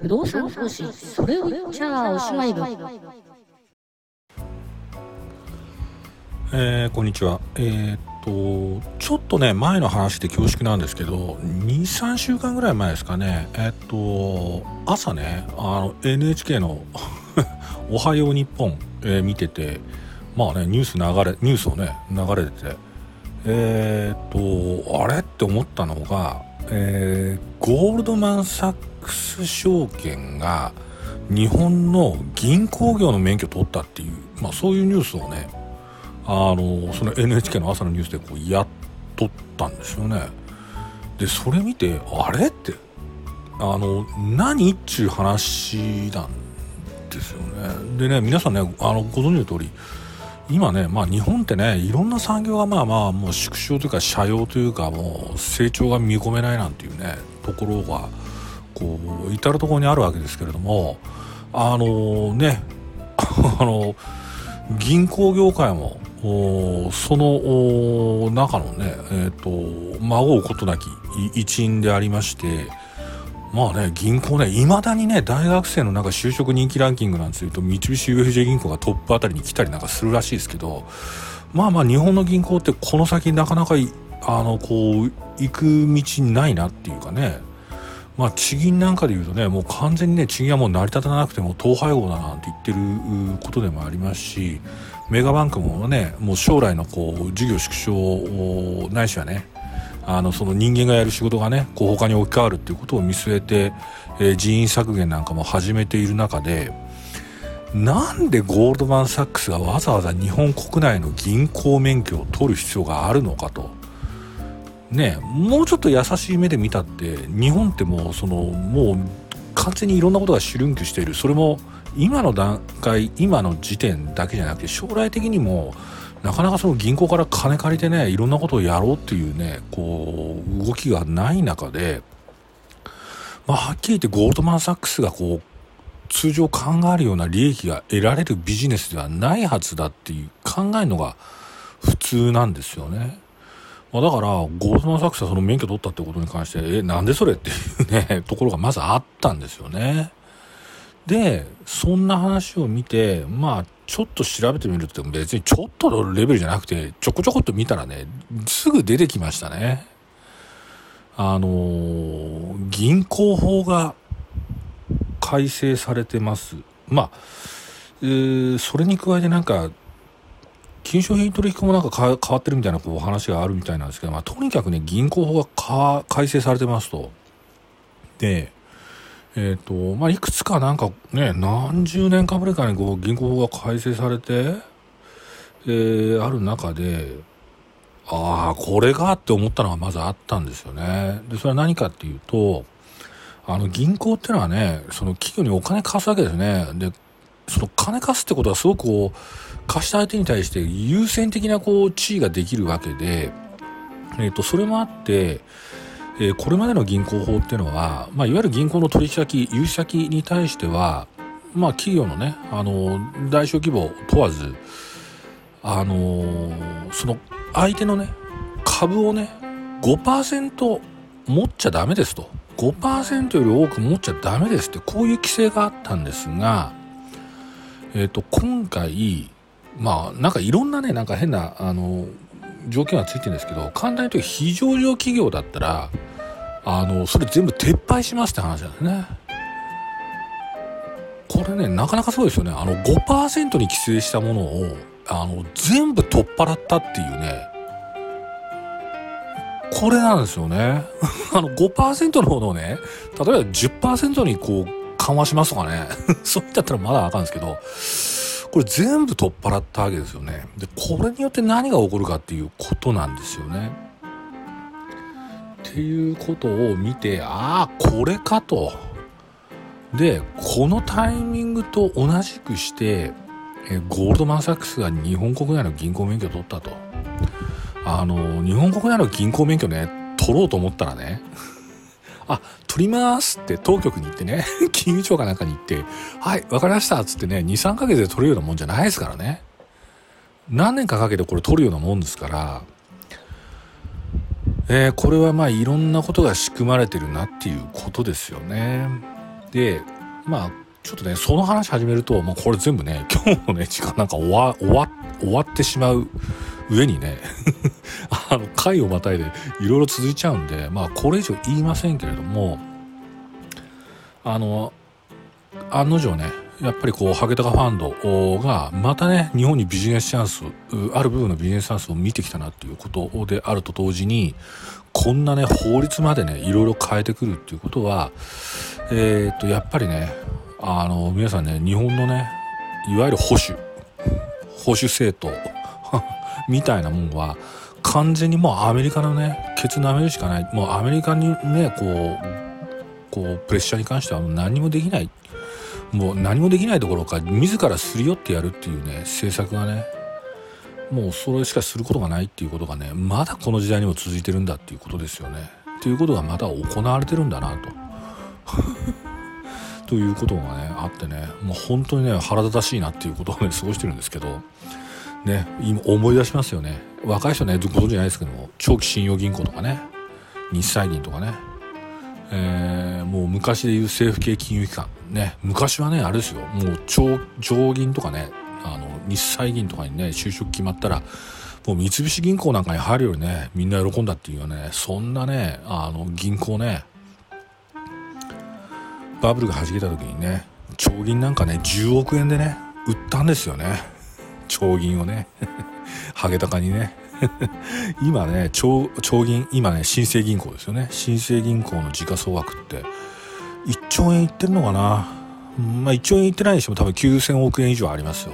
不動産投資それを言っちゃおしまい部えー、こんにちは。えー、っと、ちょっとね、前の話で恐縮なんですけど、2、3週間ぐらい前ですかね、えー、っと、朝ね、あの、NHK のおはよう日本、えー、見てて、まあね、ニュース流れ、ニュースをね、流れてて、えー、っと、あれって思ったのが、えー、ゴールドマン・サックス証券が日本の銀行業の免許を取ったっていう、まあそういうニュースをね、あのその NHK の朝のニュースでこうやっとったんですよね。でそれ見てあれってあの何っちゅう話なんですよね。でね皆さんねあのご存知の通り今ね、まあ、日本ってねいろんな産業がまあまあもう縮小というか斜陽というかもう成長が見込めないなんていうねところがこう至る所にあるわけですけれどもあのね あの銀行業界もその中のね、えーと、孫うことなき一員でありましてまあね銀行ねいまだにね大学生のなんか就職人気ランキングなんていうと三菱 UFJ 銀行がトップあたりに来たりなんかするらしいですけどまあまあ日本の銀行ってこの先なかなかあのこう行く道ないなっていうかねまあ地銀なんかでいうとねもう完全にね地銀はもう成り立たなくても統廃合だなんて言ってることでもありますしメガバンクもねもう将来のこう事業縮小ないしはねあのその人間がやる仕事がねこう他に置き換わるっていうことを見据えて、えー、人員削減なんかも始めている中でなんでゴールドマン・サックスがわざわざ日本国内の銀行免許を取る必要があるのかと。ねもうちょっと優しい目で見たって日本ってもうそのもう完全にいろんなことがシュルンキしているそれも今の段階今の時点だけじゃなくて将来的にもなかなかその銀行から金借りてねいろんなことをやろうっていうねこう動きがない中で、まあ、はっきり言ってゴールドマン・サックスがこう通常考えるような利益が得られるビジネスではないはずだっていう考えるのが普通なんですよね。まあ、だからゴールドマン・サックスはその免許取ったってことに関してえなんでそれっていうね ところがまずあったんですよね。でそんな話を見てまあちょっと調べてみるって別にちょっとのレベルじゃなくてちょこちょこっと見たらねすぐ出てきましたね。あのー、銀行法が改正されてます。まあ、えー、それに加えてなんか金商品取引もなんか変わってるみたいなこう話があるみたいなんですけど、まあ、とにかくね銀行法が改正されてますと。でえ、ー、と、まあ、いくつかなんかね、何十年かぶりかにこう銀行法が改正されて、えー、ある中で、ああ、これかって思ったのがまずあったんですよね。で、それは何かっていうと、あの銀行っていうのはね、その企業にお金貸すわけですね。で、その金貸すってことはすごくこう、貸した相手に対して優先的なこう地位ができるわけで、えっ、ー、と、それもあって、えー、これまでの銀行法っていうのは、まあ、いわゆる銀行の取引先融資先に対しては、まあ、企業のねあの大小規模問わずあのその相手のね株をね5%持っちゃダメですと。5%より多く持っちゃダメですってこういう規制があったんですが、えーと、今回まあなんかいろんなねなんか変なあの条件はついてるんですけど簡単に言うと非上場企業だったらあのそれ全部撤廃しますって話なんですね。これねなかなかそうですよね。あの5%に規制したものをあの全部取っ払ったっていうね。これなんですよね。あの5%のものをね例えば10%にこう緩和しますとかね。そういったったらまだあかんですけどこれ全部取っ払ったわけですよねでこれによって何が起こるかっていうことなんですよねっていうことを見てああこれかと。でこのタイミングと同じくしてえゴールドマン・サックスが日本国内の銀行免許を取ったと。あの日本国内の銀行免許ね取ろうと思ったらねあ、取りますって当局に行ってね、金融庁かなんかに行って、はい、わかりましたっつってね、2、3ヶ月で取るようなもんじゃないですからね。何年かかけてこれ取るようなもんですから、えー、これはまあいろんなことが仕組まれてるなっていうことですよね。でまあちょっとねその話始めるともうこれ全部ね今日のね時間なんか終わ終わ終わってしまう上にね あの回をまたいでいろいろ続いちゃうんでまあこれ以上言いませんけれどもあの案の定ねやっぱりこうハゲタカファンドがまたね日本にビジネスチャンスある部分のビジネスチャンスを見てきたなっていうことであると同時にこんなね法律までねいろいろ変えてくるっていうことはえー、っとやっぱりねあの皆さんね日本のねいわゆる保守保守政党 みたいなもんは完全にもうアメリカのねケツ舐めるしかないもうアメリカにねこうこうプレッシャーに関しては何もできないもう何もできないどころか自らすり寄ってやるっていうね政策がねもうそれしかすることがないっていうことがねまだこの時代にも続いてるんだっていうことですよね。っていうことがまだ行われてるんだなと。ということがねあってねもう本当にね腹立たしいなっていうことをね過ごしてるんですけどね今思い出しますよね。若い人ねご存知ないですけども長期信用銀行とかね日債銀とかね。えー、もう昔でいう政府系金融機関。ね昔はねあれですよ。もう長上銀とかねあの日債銀とかにね就職決まったらもう三菱銀行なんかに入るよりねみんな喜んだっていうよね。そんなねあの銀行ねバブルが弾けた時にね長銀なんかね10億円でね売ったんですよね。長銀をね ハゲタカにね。今ね長銀今ね新生銀行ですよね。新生銀行の時価総額って1兆円いってんのかな。まあ1兆円いってないにしても多分9000億円以上ありますよ。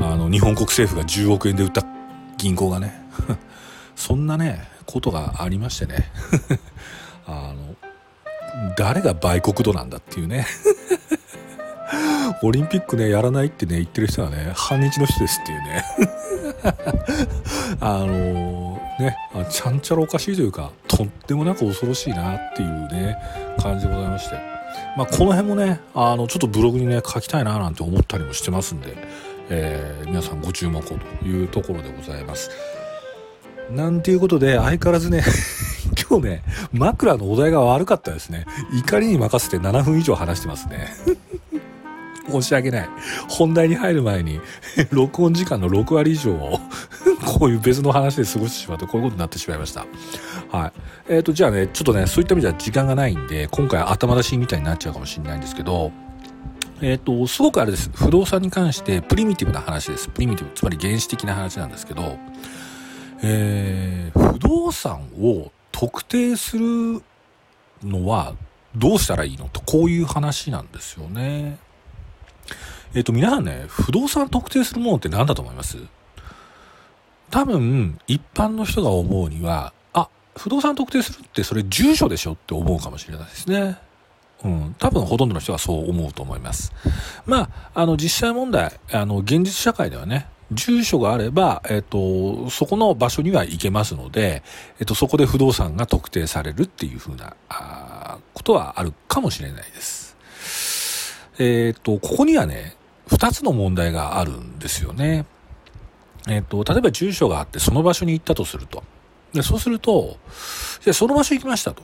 あの日本国政府が10億円で売った銀行がね。そんなねことがありましてね。あの誰が売国度なんだっていうね。オリンピックねやらないってね言ってる人はね反日の人ですっていうね。あのー、ねちゃんちゃらおかしいというかとってもなく恐ろしいなっていうね感じでございまして。まあこの辺もねあのちょっとブログにね書きたいななんて思ったりもしてますんで、えー、皆さんご注目をというところでございます。なんていうことで相変わらずね 今日ね枕のお題が悪かったですね。怒りに任せて7分以上話してますね。申し訳ない。本題に入る前に、録音時間の6割以上を こういう別の話で過ごしてしまうと、こういうことになってしまいました。はい。えっ、ー、と、じゃあね、ちょっとね、そういった意味では時間がないんで、今回頭出しみたいになっちゃうかもしれないんですけど、えっ、ー、と、すごくあれです。不動産に関してプリミティブな話です。プリミティブ、つまり原始的な話なんですけど、えー、不動産を特定するのはどうしたらいいの？と、こういう話なんですよね。えっ、と、皆さんね、不動産特定するものって何だと思います？多分、一般の人が思うには、あ、不動産特定するってそれ住所でしょって思うかもしれないですね。うん、多分ほとんどの人がそう思うと思います。まあ、あの、実際問題、あの、現実社会ではね、住所があれば、えっ、と、そこの場所には行けますので、えっ、と、そこで不動産が特定されるっていうふうな、あことはあるかもしれないです。えっ、と、ここにはね、二つの問題があるんですよね。えっ、と、例えば住所があってその場所に行ったとすると。で、そうすると、じゃその場所行きましたと。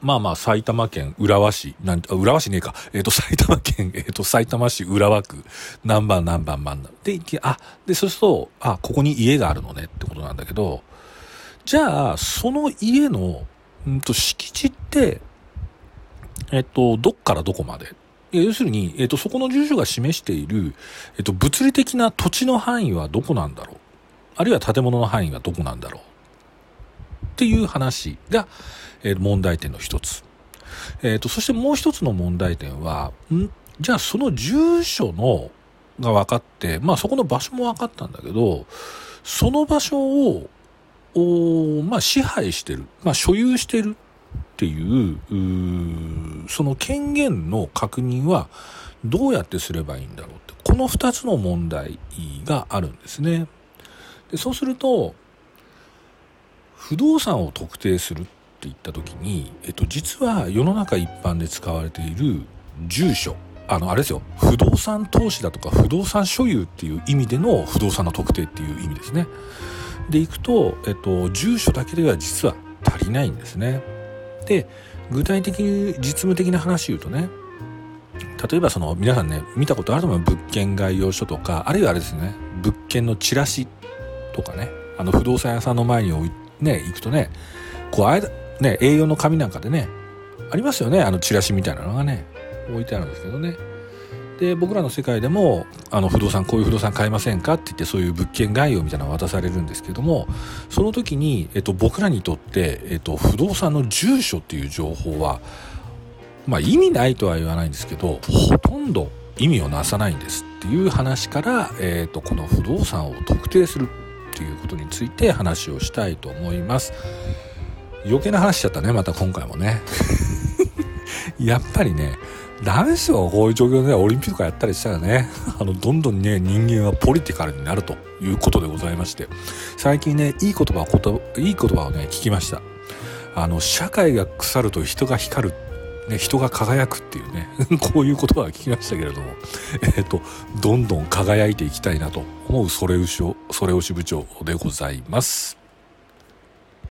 まあまあ、埼玉県浦和市、なん浦和市ねえか。えっ、と、埼玉県、えっ、と、埼玉市浦和区、何番何番番で、あ、で、そうすると、あ、ここに家があるのねってことなんだけど、じゃあ、その家の、うんと、敷地って、えっ、と、どっからどこまで要するに、えっ、と、そこの住所が示している、えっ、と、物理的な土地の範囲はどこなんだろう。あるいは建物の範囲はどこなんだろう。っていう話が、えー、問題点の一つ。えっ、と、そしてもう一つの問題点は、ん？じゃあその住所のが分かって、まあそこの場所も分かったんだけど、その場所を、おまあ支配してる、まあ所有してる。っていうその権限の確認はどうやってすればいいんだろうってこの2つの問題があるんですね。でそうすると不動産を特定するって言った時に、えっと、実は世の中一般で使われている住所あのあれですよ不動産投資だとか不動産所有っていう意味での不動産の特定っていう意味ですね。でいくと、えっと、住所だけでは実は足りないんですね。で具体的に実務的な話を言うとね例えばその皆さんね見たことあると思う物件概要書とかあるいはあれですね物件のチラシとかねあの不動産屋さんの前に置いね行くとねこうあね A4 の紙なんかでねありますよねあのチラシみたいなのがね置いてあるんですけどね。で僕らの世界でもあの不動産こういう不動産買えませんか？って言ってそういう物件概要みたいなのが渡されるんですけどもその時に、えっと、僕らにとって、えっと、不動産の住所っていう情報はまあ意味ないとは言わないんですけどほとんど意味をなさないんですっていう話から、えっと、この不動産を特定するっていうことについて話をしたいと思います。余計な話しちゃったねまた今回もね。やっぱりねダメですよ。こういう状況で、ね、オリンピックやったりしたらね。あのどんどんね人間はポリティカルになるということでございまして。最近ねいい言葉こといい言葉をね聞きました。あの社会が腐ると人が光るね、人が輝くっていうね。こういう言葉は聞きましたけれども、えっ、ー、と、どんどん輝いていきたいなと思うそれ牛を、それ牛部長でございます。